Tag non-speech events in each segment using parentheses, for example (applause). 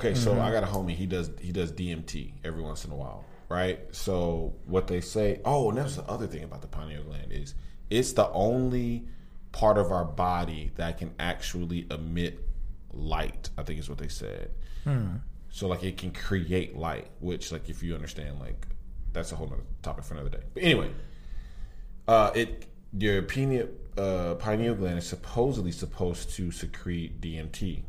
Okay, so I got a homie. He does he does DMT every once in a while, right? So what they say. Oh, and that's the other thing about the pineal gland is it's the only part of our body that can actually emit light. I think is what they said. So like it can create light, which like if you understand, like that's a whole nother topic for another day. But anyway, uh, it your pineal uh, pineal gland is supposedly supposed to secrete DMT.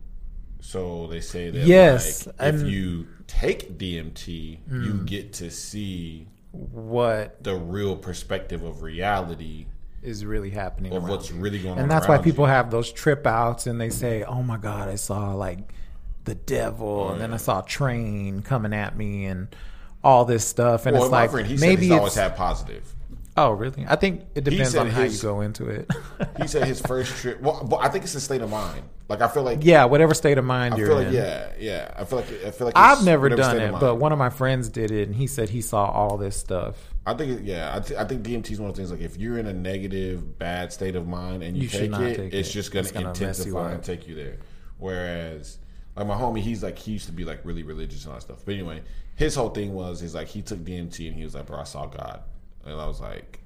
So they say that Yes, like, if you take DMT, you hmm. get to see What the real perspective of reality is really happening? of what's you. really going on. and that's why people you. have those trip outs and they say, "Oh my God, I saw like the devil," oh, and then I saw a train coming at me and all this stuff. And Well, it's like friend, maybe he's always had positive. Oh really? I think it depends on how you go into it. (laughs) He said his first trip. Well, but I think it's a state of mind. Like I feel like yeah, whatever state of mind I you're feel like in. yeah, yeah. I feel like I feel like I've never done it, but one of my friends did it, and he said he saw all this stuff. I think it, yeah, I, th- I think DMT is one of the things like if you're in a negative, bad state of mind and you, You take it, take it's it. just going It's to gonna mess you intensify and take you there. Whereas like my homie, he's like he used to be like really religious and all that stuff. But anyway, his whole thing was he's like he took DMT and he was like, bro, I saw God, and I was like,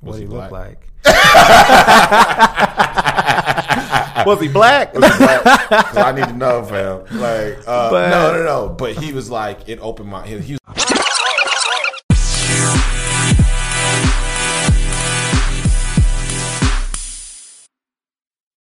What Was he he look like? (laughs) was he black? Because I need to know, fam. Like, uh, But- no, no, no. But he was like, it opened my. He, he was